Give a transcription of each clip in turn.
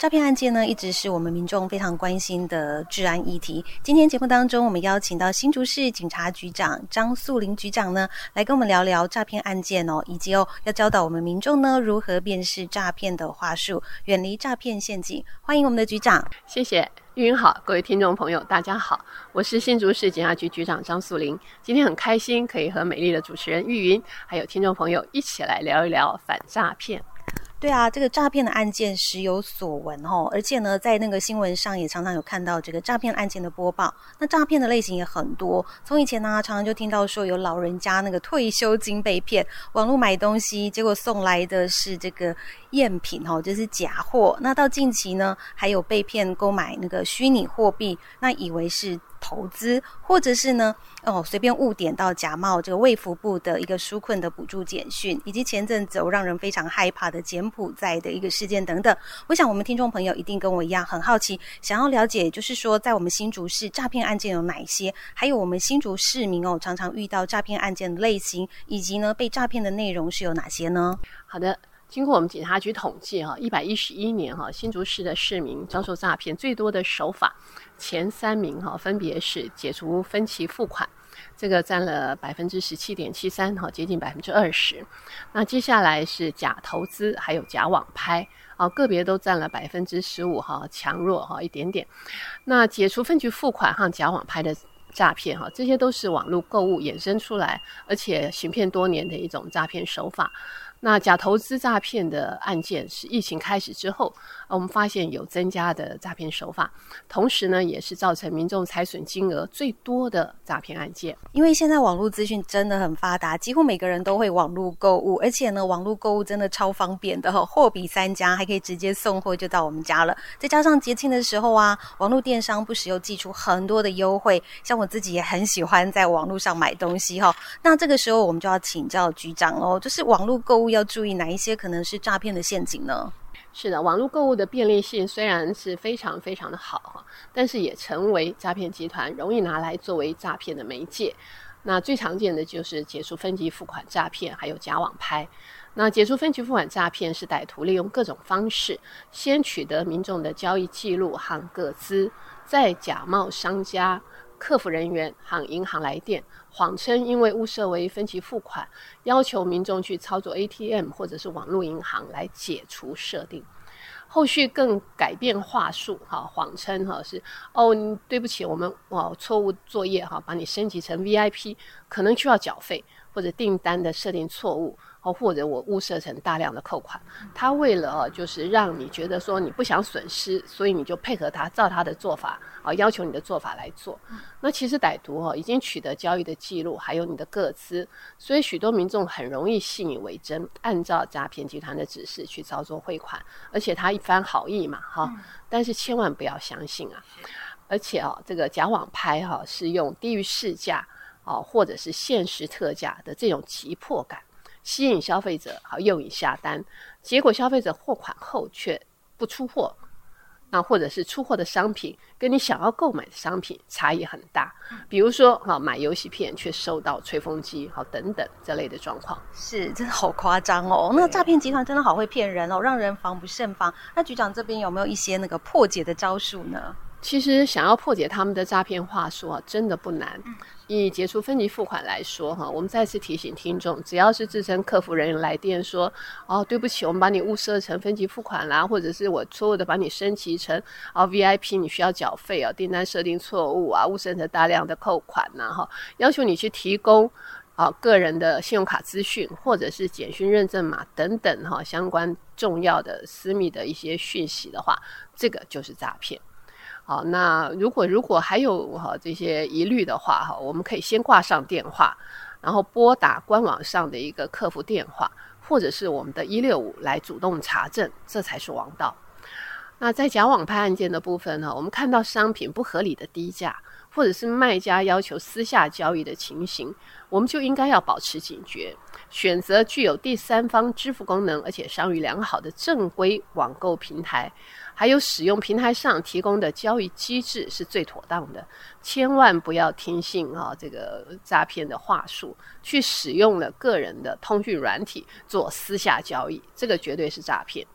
诈骗案件呢，一直是我们民众非常关心的治安议题。今天节目当中，我们邀请到新竹市警察局长张素玲局长呢，来跟我们聊聊诈骗案件哦，以及哦，要教导我们民众呢如何辨识诈骗的话术，远离诈骗陷阱。欢迎我们的局长，谢谢玉云好，各位听众朋友，大家好，我是新竹市警察局局长张素玲。今天很开心可以和美丽的主持人玉云，还有听众朋友一起来聊一聊反诈骗。对啊，这个诈骗的案件时有所闻哦，而且呢，在那个新闻上也常常有看到这个诈骗案件的播报。那诈骗的类型也很多，从以前呢，常常就听到说有老人家那个退休金被骗，网络买东西，结果送来的是这个赝品哦，就是假货。那到近期呢，还有被骗购买那个虚拟货币，那以为是。投资，或者是呢，哦，随便误点到假冒这个卫福部的一个纾困的补助简讯，以及前阵子让人非常害怕的柬埔寨的一个事件等等。我想我们听众朋友一定跟我一样很好奇，想要了解，就是说在我们新竹市诈骗案件有哪一些，还有我们新竹市民哦常常遇到诈骗案件的类型，以及呢被诈骗的内容是有哪些呢？好的，经过我们警察局统计哈，一百一十一年哈，新竹市的市民遭受诈骗最多的手法。前三名哈，分别是解除分期付款，这个占了百分之十七点七三哈，接近百分之二十。那接下来是假投资，还有假网拍啊，个别都占了百分之十五哈，强弱哈一点点。那解除分期付款和假网拍的诈骗哈，这些都是网络购物衍生出来，而且行骗多年的一种诈骗手法。那假投资诈骗的案件是疫情开始之后，我们发现有增加的诈骗手法，同时呢，也是造成民众财损金额最多的诈骗案件。因为现在网络资讯真的很发达，几乎每个人都会网络购物，而且呢，网络购物真的超方便的哈，货比三家，还可以直接送货就到我们家了。再加上节庆的时候啊，网络电商不时又寄出很多的优惠，像我自己也很喜欢在网络上买东西哈。那这个时候我们就要请教局长喽，就是网络购物。要注意哪一些可能是诈骗的陷阱呢？是的，网络购物的便利性虽然是非常非常的好哈，但是也成为诈骗集团容易拿来作为诈骗的媒介。那最常见的就是解除分级付款诈骗，还有假网拍。那解除分级付款诈骗是歹徒利用各种方式，先取得民众的交易记录和个资，再假冒商家。客服人员和银行来电，谎称因为误设为分期付款，要求民众去操作 ATM 或者是网络银行来解除设定。后续更改变话术，哈，谎称哈是哦，对不起，我们哦错误作业哈，把你升级成 VIP，可能需要缴费，或者订单的设定错误。哦，或者我物色成大量的扣款，他为了哦，就是让你觉得说你不想损失，所以你就配合他，照他的做法啊，要求你的做法来做。那其实歹徒哈已经取得交易的记录，还有你的个资，所以许多民众很容易信以为真，按照诈骗集团的指示去操作汇款，而且他一番好意嘛，哈，但是千万不要相信啊！而且啊，这个假网拍哈是用低于市价啊，或者是限时特价的这种急迫感。吸引消费者，好诱引下单，结果消费者货款后却不出货，那或者是出货的商品跟你想要购买的商品差异很大，比如说哈买游戏片却收到吹风机，好等等这类的状况，是真的好夸张哦。那诈骗集团真的好会骗人哦，让人防不胜防。那局长这边有没有一些那个破解的招数呢？其实想要破解他们的诈骗话术啊，真的不难。以解除分期付款来说，哈，我们再次提醒听众，只要是自称客服人员来电说，哦，对不起，我们把你误设成分期付款啦，或者是我错误的把你升级成啊 VIP，你需要缴费啊，订单设定错误啊，误设成大量的扣款呐，哈，要求你去提供啊个人的信用卡资讯或者是简讯认证码等等哈相关重要的私密的一些讯息的话，这个就是诈骗。好，那如果如果还有哈这些疑虑的话哈，我们可以先挂上电话，然后拨打官网上的一个客服电话，或者是我们的一六五来主动查证，这才是王道。那在假网拍案件的部分呢，我们看到商品不合理的低价，或者是卖家要求私下交易的情形，我们就应该要保持警觉，选择具有第三方支付功能而且商誉良好的正规网购平台。还有使用平台上提供的交易机制是最妥当的，千万不要听信啊这个诈骗的话术，去使用了个人的通讯软体做私下交易，这个绝对是诈骗。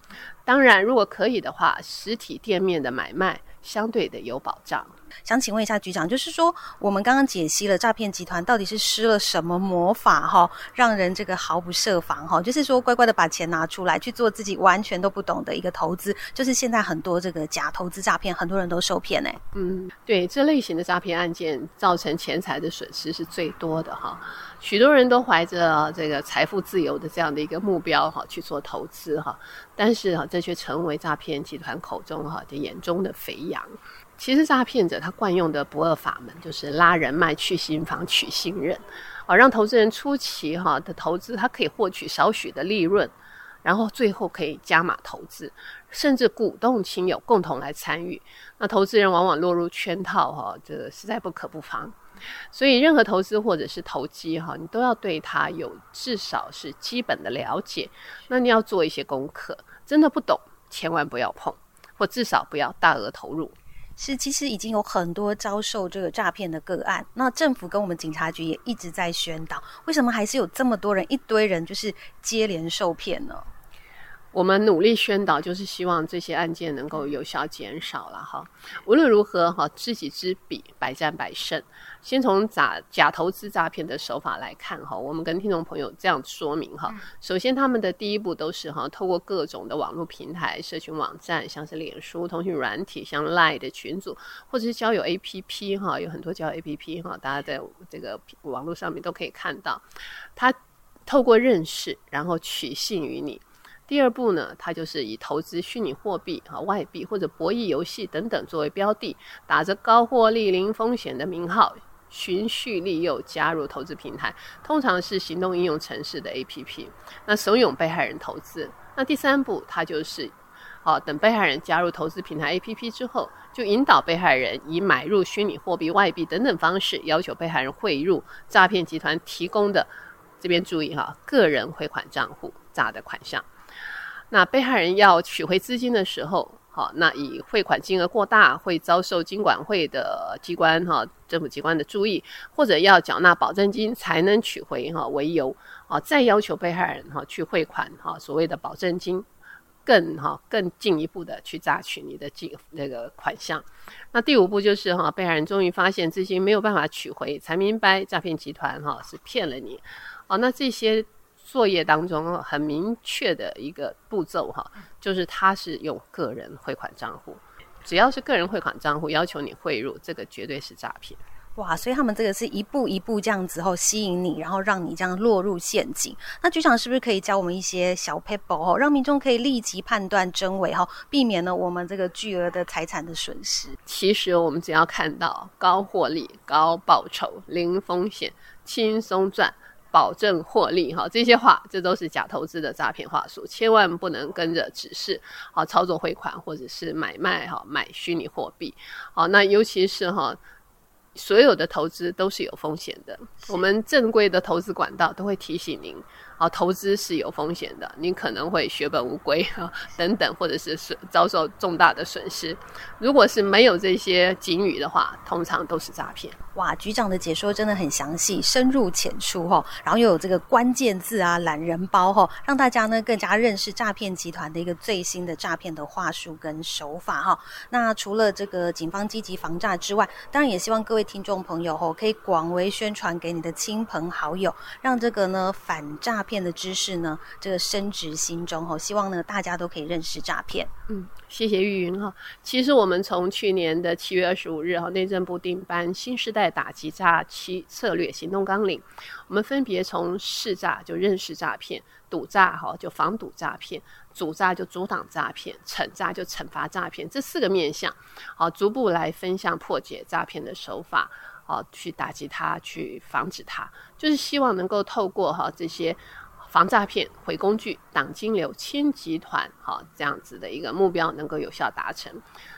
当然，如果可以的话，实体店面的买卖相对的有保障。想请问一下局长，就是说我们刚刚解析了诈骗集团到底是施了什么魔法哈，让人这个毫不设防哈，就是说乖乖的把钱拿出来去做自己完全都不懂的一个投资，就是现在很多这个假投资诈骗，很多人都受骗呢。嗯，对，这类型的诈骗案件造成钱财的损失是最多的哈，许多人都怀着这个财富自由的这样的一个目标哈去做投资哈，但是啊这却成为诈骗集团口中哈的眼中的肥羊。其实诈骗者他惯用的不二法门就是拉人脉、去新房、取信任，啊，让投资人初期哈的投资他可以获取少许的利润，然后最后可以加码投资，甚至鼓动亲友共同来参与。那投资人往往落入圈套哈，这实在不可不防。所以任何投资或者是投机哈，你都要对他有至少是基本的了解。那你要做一些功课，真的不懂千万不要碰，或至少不要大额投入。是，其实已经有很多遭受这个诈骗的个案。那政府跟我们警察局也一直在宣导，为什么还是有这么多人一堆人就是接连受骗呢？我们努力宣导，就是希望这些案件能够有效减少了哈。无论如何哈，知己知彼，百战百胜。先从假假投资诈骗的手法来看哈，我们跟听众朋友这样说明哈。首先，他们的第一步都是哈，透过各种的网络平台、社群网站，像是脸书、通讯软体，像 Line 的群组，或者是交友 APP 哈，有很多交友 APP 哈，大家在这个网络上面都可以看到。他透过认识，然后取信于你。第二步呢，它就是以投资虚拟货币啊、外币或者博弈游戏等等作为标的，打着高获利、零风险的名号，循序利诱加入投资平台，通常是行动应用程式的 APP，那怂恿被害人投资。那第三步，它就是，啊，等被害人加入投资平台 APP 之后，就引导被害人以买入虚拟货币、外币等等方式，要求被害人汇入诈骗集团提供的，这边注意哈，个人汇款账户诈的款项。那被害人要取回资金的时候，好，那以汇款金额过大会遭受金管会的机关哈政府机关的注意，或者要缴纳保证金才能取回哈为由，啊，再要求被害人哈去汇款哈所谓的保证金，更哈更进一步的去榨取你的金那个款项。那第五步就是哈被害人终于发现资金没有办法取回，才明白诈骗集团哈是骗了你，啊，那这些。作业当中很明确的一个步骤哈，就是他是用个人汇款账户，只要是个人汇款账户要求你汇入，这个绝对是诈骗。哇，所以他们这个是一步一步这样子后吸引你，然后让你这样落入陷阱。那局长是不是可以教我们一些小 paper 哦，让民众可以立即判断真伪哈，避免呢我们这个巨额的财产的损失？其实我们只要看到高获利、高报酬、零风险、轻松赚。保证获利哈，这些话这都是假投资的诈骗话术，千万不能跟着指示好操作汇款或者是买卖哈买虚拟货币好，那尤其是哈所有的投资都是有风险的，我们正规的投资管道都会提醒您。啊，投资是有风险的，你可能会血本无归啊，等等，或者是损遭受重大的损失。如果是没有这些警语的话，通常都是诈骗。哇，局长的解说真的很详细、深入浅出哈，然后又有这个关键字啊、懒人包哈，让大家呢更加认识诈骗集团的一个最新的诈骗的话术跟手法哈。那除了这个警方积极防诈之外，当然也希望各位听众朋友吼可以广为宣传给你的亲朋好友，让这个呢反诈。骗的知识呢，这个深植心中哈，希望呢大家都可以认识诈骗。嗯，谢谢玉云哈。其实我们从去年的七月二十五日哈，内政部订颁《新时代打击诈欺策略行动纲领》，我们分别从识诈就认识诈骗，堵诈哈就防堵诈骗，阻诈就阻挡诈骗，惩诈就惩罚诈骗这四个面向，好，逐步来分项破解诈骗的手法。好，去打击它，去防止它，就是希望能够透过哈这些防诈骗、毁工具、挡金流、轻集团，哈，这样子的一个目标能够有效达成。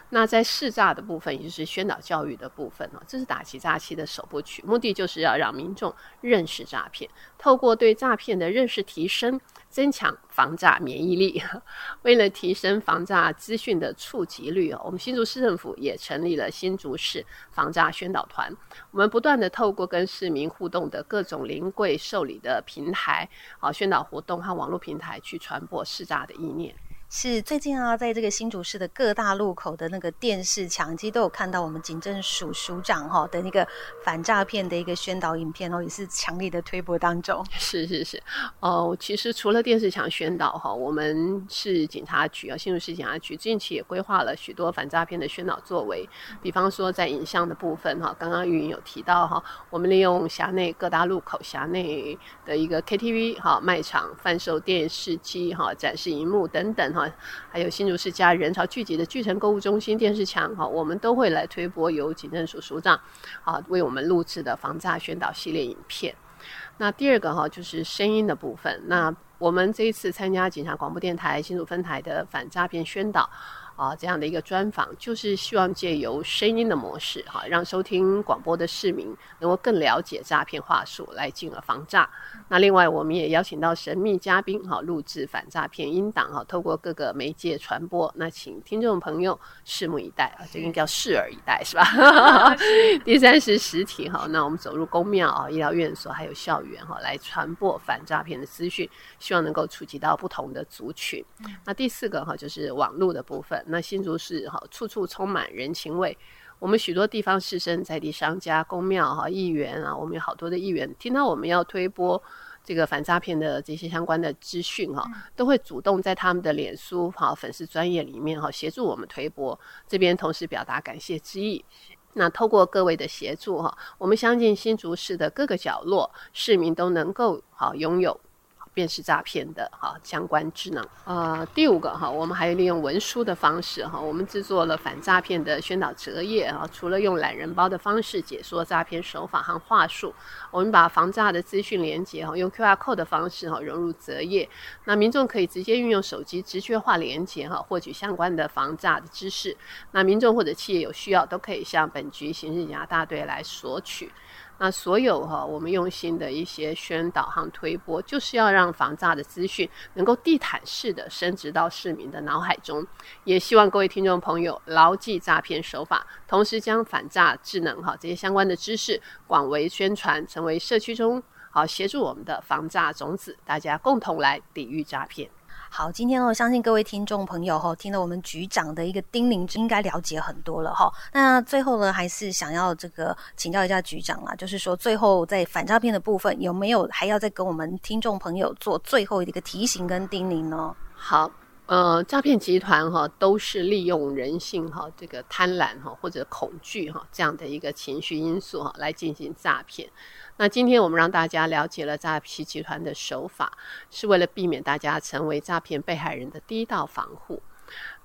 那在识诈的部分，也就是宣导教育的部分呢，这是打击诈欺的首部曲，目的就是要让民众认识诈骗，透过对诈骗的认识提升，增强防诈免疫力。为了提升防诈资讯的触及率，我们新竹市政府也成立了新竹市防诈宣导团，我们不断地透过跟市民互动的各种临柜受理的平台，啊，宣导活动和网络平台去传播识诈的意念。是最近啊，在这个新竹市的各大路口的那个电视墙，其实都有看到我们警政署署长哈的那个反诈骗的一个宣导影片哦，也是强力的推播当中。是是是，哦，其实除了电视墙宣导哈，我们市警察局啊，新竹市警察局近期也规划了许多反诈骗的宣导作为，比方说在影像的部分哈，刚刚玉莹有提到哈，我们利用辖内各大路口辖内的一个 KTV 哈卖场贩售电视机哈展示荧幕等等。啊还有新竹市家人潮聚集的巨城购物中心电视墙，哈，我们都会来推播由警政署署长啊为我们录制的防诈宣导系列影片。那第二个哈就是声音的部分，那我们这一次参加警察广播电台新竹分台的反诈骗宣导。啊，这样的一个专访，就是希望借由声音的模式，哈，让收听广播的市民能够更了解诈骗话术，来进而防诈。那另外，我们也邀请到神秘嘉宾，哈，录制反诈骗音档，哈，透过各个媒介传播。那请听众朋友拭目以待啊，这个应该叫拭耳以待，是吧？第三是实体，哈，那我们走入公庙啊、医疗院所还有校园，哈，来传播反诈骗的资讯，希望能够触及到不同的族群。那第四个哈，就是网络的部分。那新竹市哈，处处充满人情味。我们许多地方士绅、在地商家、公庙哈、议员啊，我们有好多的议员，听到我们要推播这个反诈骗的这些相关的资讯哈，都会主动在他们的脸书哈粉丝专业里面哈协助我们推播。这边同时表达感谢之意。那透过各位的协助哈，我们相信新竹市的各个角落市民都能够好拥有。辨识诈骗的哈相关智能。呃，第五个哈，我们还利用文书的方式哈，我们制作了反诈骗的宣导折页啊。除了用懒人包的方式解说诈骗手法和话术，我们把防诈的资讯连结哈，用 QR code 的方式哈融入折页，那民众可以直接运用手机直觉化连结哈，获取相关的防诈的知识。那民众或者企业有需要，都可以向本局刑事警察大队来索取。那所有哈，我们用心的一些宣导和推播，就是要让防诈的资讯能够地毯式的升值到市民的脑海中。也希望各位听众朋友牢记诈骗手法，同时将反诈智能哈这些相关的知识广为宣传，成为社区中好协助我们的防诈种子，大家共同来抵御诈骗。好，今天我相信各位听众朋友哈，听了我们局长的一个叮咛，应该了解很多了哈。那最后呢，还是想要这个请教一下局长啊，就是说最后在反诈骗的部分，有没有还要再跟我们听众朋友做最后一个提醒跟叮咛呢？好，呃，诈骗集团哈都是利用人性哈这个贪婪哈或者恐惧哈这样的一个情绪因素哈来进行诈骗。那今天我们让大家了解了诈骗集团的手法，是为了避免大家成为诈骗被害人的第一道防护。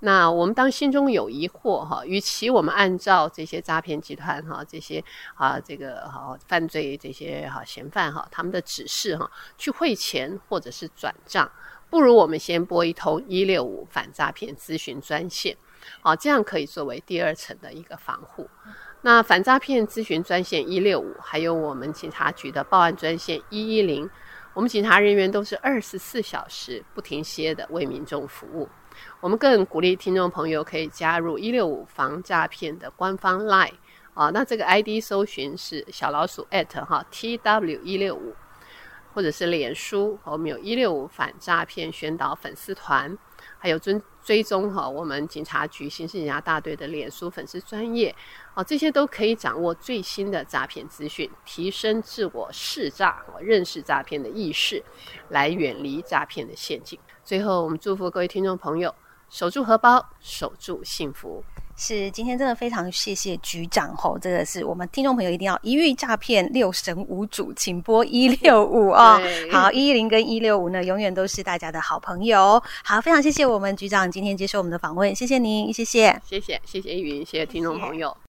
那我们当心中有疑惑哈，与其我们按照这些诈骗集团哈这些啊这个哈犯罪这些哈嫌犯哈他们的指示哈去汇钱或者是转账，不如我们先拨一通一六五反诈骗咨询专线，好，这样可以作为第二层的一个防护。那反诈骗咨询专线一六五，还有我们警察局的报案专线一一零，我们警察人员都是二十四小时不停歇的为民众服务。我们更鼓励听众朋友可以加入一六五防诈骗的官方 LINE 啊，那这个 ID 搜寻是小老鼠 at 哈 TW 一六五，或者是脸书，我们有一六五反诈骗宣导粉丝团。还有追追踪哈，我们警察局刑事警察大队的脸书粉丝专业，哦，这些都可以掌握最新的诈骗资讯，提升自我识诈、认识诈骗的意识，来远离诈骗的陷阱。最后，我们祝福各位听众朋友，守住荷包，守住幸福。是，今天真的非常谢谢局长吼，这个是我们听众朋友一定要一遇诈骗六神无主，请拨一六五 啊。好，一一零跟一六五呢，永远都是大家的好朋友。好，非常谢谢我们局长今天接受我们的访问，谢谢您，谢谢，谢谢谢谢玉云，谢谢听众朋友。谢谢